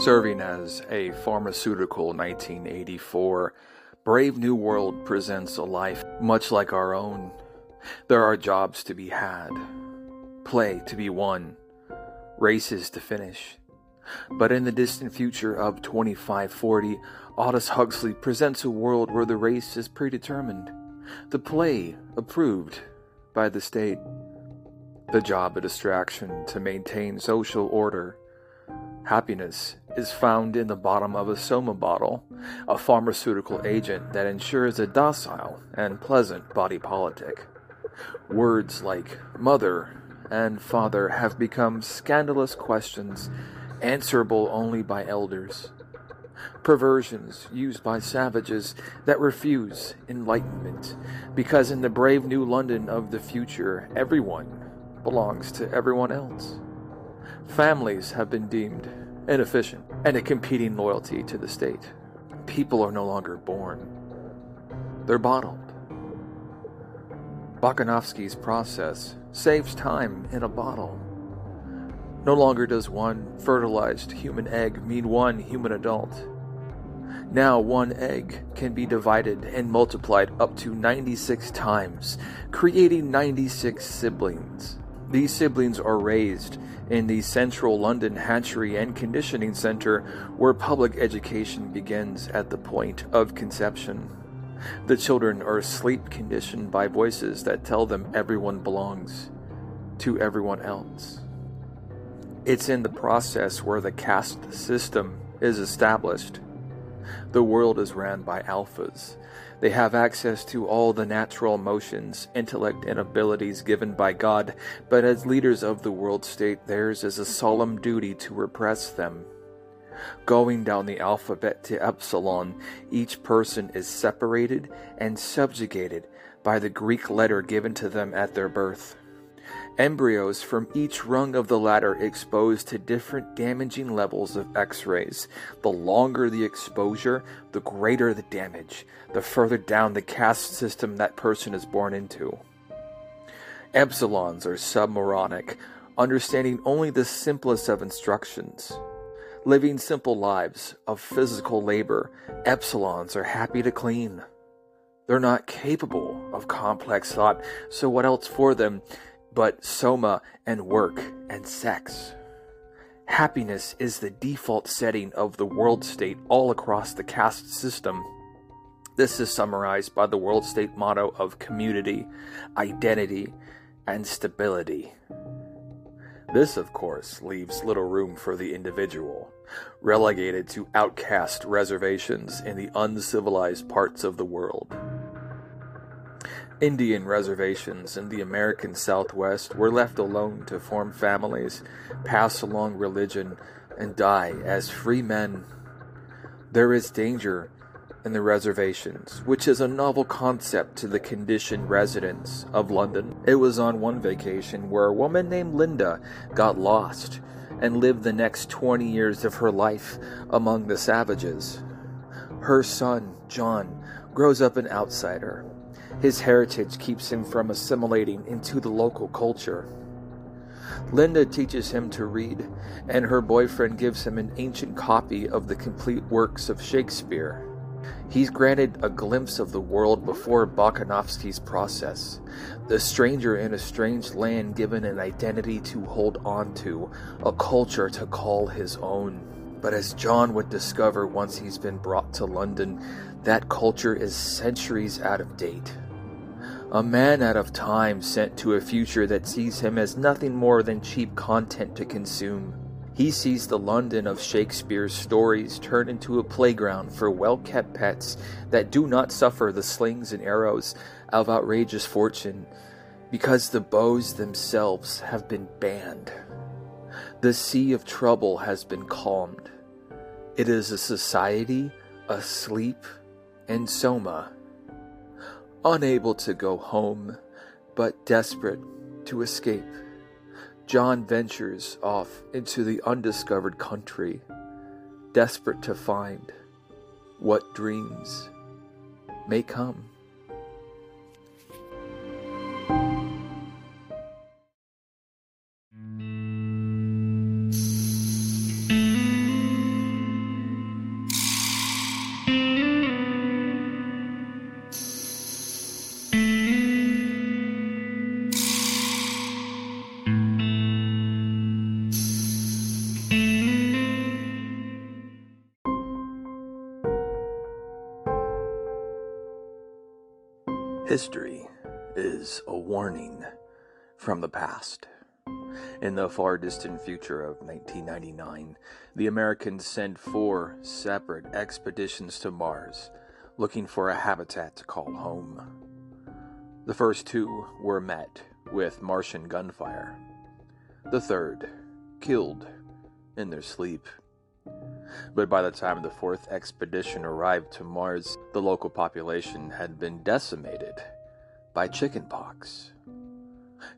Serving as a pharmaceutical 1984, Brave New World presents a life much like our own. There are jobs to be had, play to be won, races to finish. But in the distant future of 2540, Aldous Huxley presents a world where the race is predetermined, the play approved by the state, the job a distraction to maintain social order. Happiness is found in the bottom of a soma bottle, a pharmaceutical agent that ensures a docile and pleasant body politic. Words like mother and father have become scandalous questions answerable only by elders. Perversions used by savages that refuse enlightenment, because in the brave new London of the future, everyone belongs to everyone else. Families have been deemed inefficient and a competing loyalty to the state. People are no longer born, they're bottled. Bokanovsky's process saves time in a bottle. No longer does one fertilized human egg mean one human adult. Now, one egg can be divided and multiplied up to 96 times, creating 96 siblings. These siblings are raised in the central London hatchery and conditioning center where public education begins at the point of conception. The children are sleep conditioned by voices that tell them everyone belongs to everyone else. It's in the process where the caste system is established. The world is ran by alphas. They have access to all the natural emotions, intellect, and abilities given by God, but as leaders of the world state, theirs is a solemn duty to repress them. Going down the alphabet to epsilon, each person is separated and subjugated by the Greek letter given to them at their birth. Embryos from each rung of the ladder exposed to different damaging levels of X rays. The longer the exposure, the greater the damage, the further down the caste system that person is born into. Epsilons are submoronic, understanding only the simplest of instructions. Living simple lives of physical labor, epsilons are happy to clean. They're not capable of complex thought, so what else for them but soma and work and sex? Happiness is the default setting of the world state all across the caste system. This is summarized by the world state motto of community, identity, and stability. This, of course, leaves little room for the individual, relegated to outcast reservations in the uncivilized parts of the world. Indian reservations in the American Southwest were left alone to form families, pass along religion, and die as free men. There is danger in the reservations, which is a novel concept to the conditioned residents of London. It was on one vacation where a woman named Linda got lost and lived the next 20 years of her life among the savages. Her son, John, grows up an outsider. His heritage keeps him from assimilating into the local culture. Linda teaches him to read, and her boyfriend gives him an ancient copy of the complete works of Shakespeare. He's granted a glimpse of the world before Bokanovsky's process. The stranger in a strange land given an identity to hold on to, a culture to call his own. But as John would discover once he's been brought to London, that culture is centuries out of date. A man out of time sent to a future that sees him as nothing more than cheap content to consume. He sees the London of Shakespeare's stories turn into a playground for well kept pets that do not suffer the slings and arrows of outrageous fortune because the bows themselves have been banned. The sea of trouble has been calmed. It is a society asleep in Soma, unable to go home, but desperate to escape. John ventures off into the undiscovered country, desperate to find what dreams may come. History is a warning from the past. In the far distant future of 1999, the Americans sent four separate expeditions to Mars looking for a habitat to call home. The first two were met with Martian gunfire. The third, killed in their sleep. But by the time the fourth expedition arrived to Mars, the local population had been decimated by chickenpox.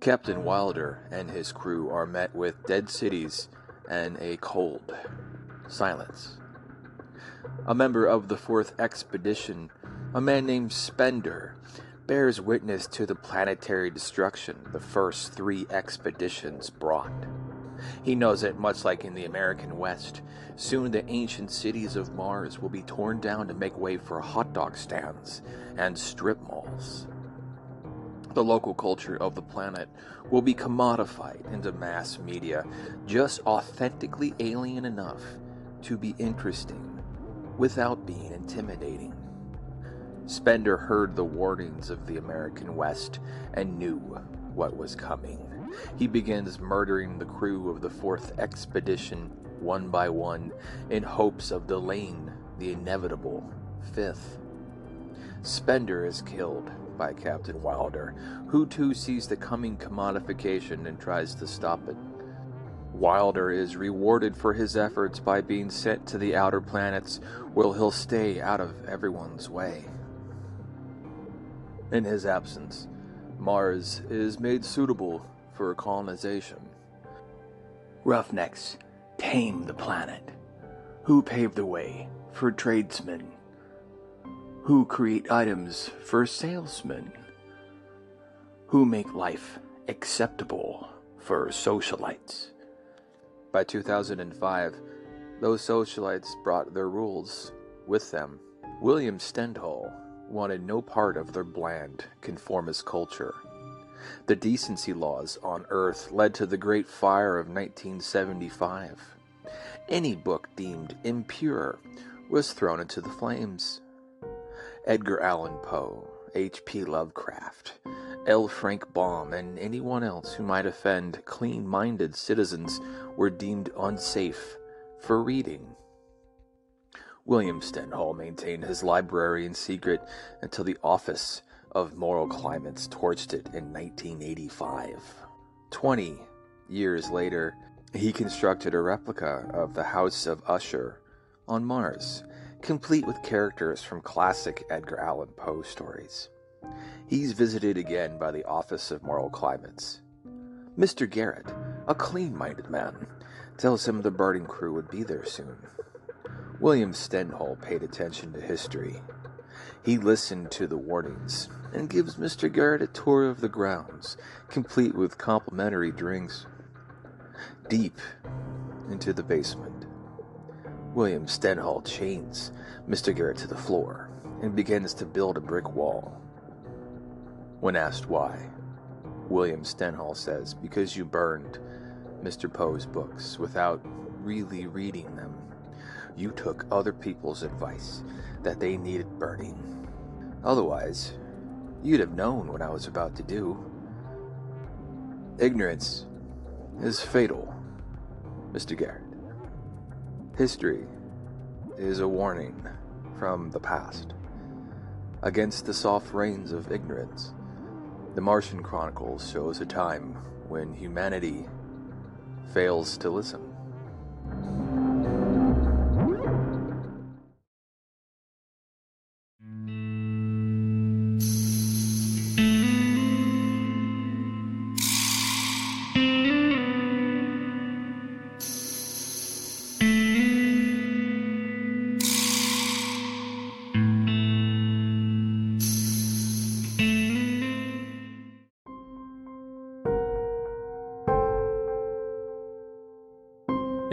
Captain Wilder and his crew are met with dead cities and a cold silence. A member of the fourth expedition, a man named Spender, bears witness to the planetary destruction the first three expeditions brought. He knows that, much like in the American West, soon the ancient cities of Mars will be torn down to make way for hot dog stands and strip malls. The local culture of the planet will be commodified into mass media, just authentically alien enough to be interesting without being intimidating. Spender heard the warnings of the American West and knew what was coming. He begins murdering the crew of the fourth expedition one by one in hopes of delaying the inevitable fifth. Spender is killed by Captain Wilder, who too sees the coming commodification and tries to stop it. Wilder is rewarded for his efforts by being sent to the outer planets where he'll stay out of everyone's way. In his absence, Mars is made suitable for colonization. Roughnecks tame the planet. Who pave the way for tradesmen? Who create items for salesmen? Who make life acceptable for socialites? By 2005, those socialites brought their rules with them. William Stendhal wanted no part of their bland, conformist culture. The decency laws on Earth led to the Great Fire of 1975. Any book deemed impure was thrown into the flames. Edgar Allan Poe, H.P. Lovecraft, L. Frank Baum, and anyone else who might offend clean minded citizens were deemed unsafe for reading. William Stendhal maintained his library in secret until the Office of Moral Climates torched it in 1985. Twenty years later, he constructed a replica of the House of Usher on Mars, complete with characters from classic Edgar Allan Poe stories. He's visited again by the Office of Moral Climates. Mr. Garrett, a clean minded man, tells him the birding crew would be there soon. William Stendhal paid attention to history. He listened to the warnings and gives Mr. Garrett a tour of the grounds, complete with complimentary drinks. Deep into the basement, William Stendhal chains Mr. Garrett to the floor and begins to build a brick wall. When asked why, William Stendhal says, Because you burned Mr. Poe's books without really reading them you took other people's advice that they needed burning. Otherwise, you'd have known what I was about to do. Ignorance is fatal, Mr. Garrett. History is a warning from the past. Against the soft rains of ignorance, the Martian Chronicles shows a time when humanity fails to listen.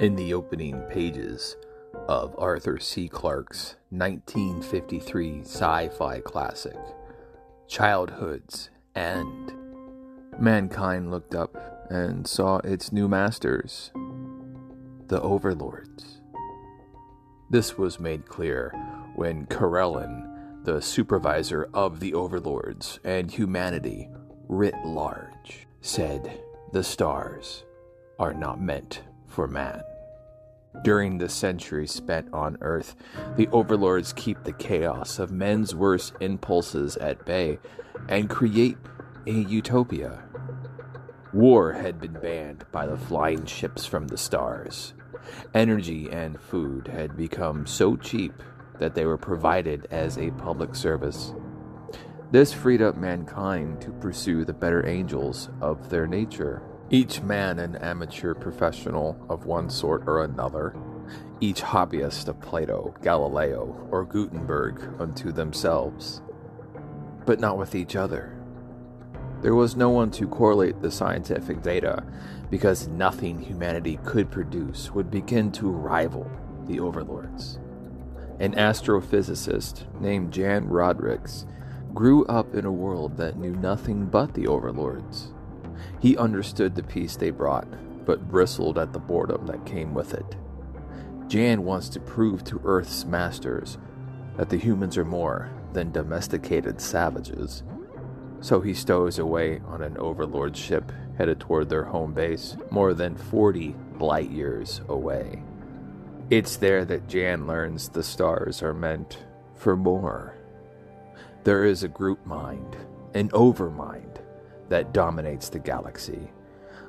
In the opening pages of Arthur C. Clarke's 1953 sci fi classic, Childhood's End, mankind looked up and saw its new masters, the overlords. This was made clear when Karellen the supervisor of the overlords and humanity writ large, said the stars are not meant for man. During the centuries spent on Earth, the overlords keep the chaos of men's worst impulses at bay and create a utopia. War had been banned by the flying ships from the stars. Energy and food had become so cheap that they were provided as a public service. This freed up mankind to pursue the better angels of their nature. Each man an amateur professional of one sort or another, each hobbyist of Plato, Galileo, or Gutenberg unto themselves, but not with each other. There was no one to correlate the scientific data because nothing humanity could produce would begin to rival the overlords. An astrophysicist named Jan Rodricks grew up in a world that knew nothing but the overlords. He understood the peace they brought, but bristled at the boredom that came with it. Jan wants to prove to Earth's masters that the humans are more than domesticated savages. So he stows away on an overlord ship headed toward their home base, more than 40 light years away. It's there that Jan learns the stars are meant for more. There is a group mind, an overmind, that dominates the galaxy,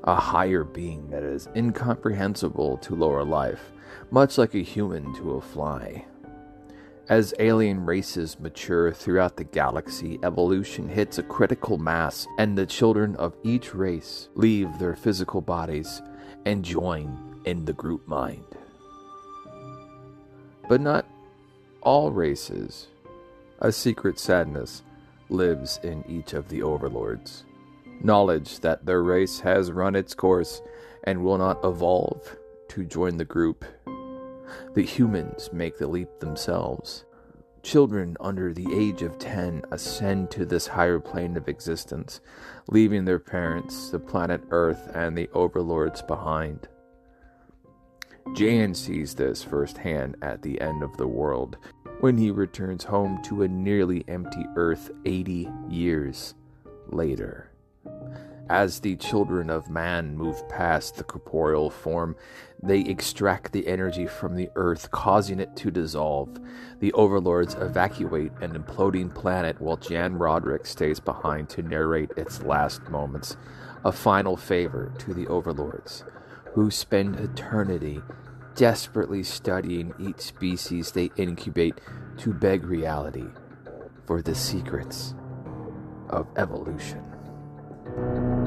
a higher being that is incomprehensible to lower life, much like a human to a fly. As alien races mature throughout the galaxy, evolution hits a critical mass, and the children of each race leave their physical bodies and join in the group mind. But not all races. A secret sadness lives in each of the overlords. Knowledge that their race has run its course and will not evolve to join the group the humans make the leap themselves. Children under the age of 10 ascend to this higher plane of existence, leaving their parents, the planet Earth, and the overlords behind. Jan sees this firsthand at the end of the world when he returns home to a nearly empty Earth 80 years later. As the children of man move past the corporeal form, they extract the energy from the earth, causing it to dissolve. The overlords evacuate an imploding planet while Jan Roderick stays behind to narrate its last moments. A final favor to the overlords, who spend eternity desperately studying each species they incubate to beg reality for the secrets of evolution. Thank you.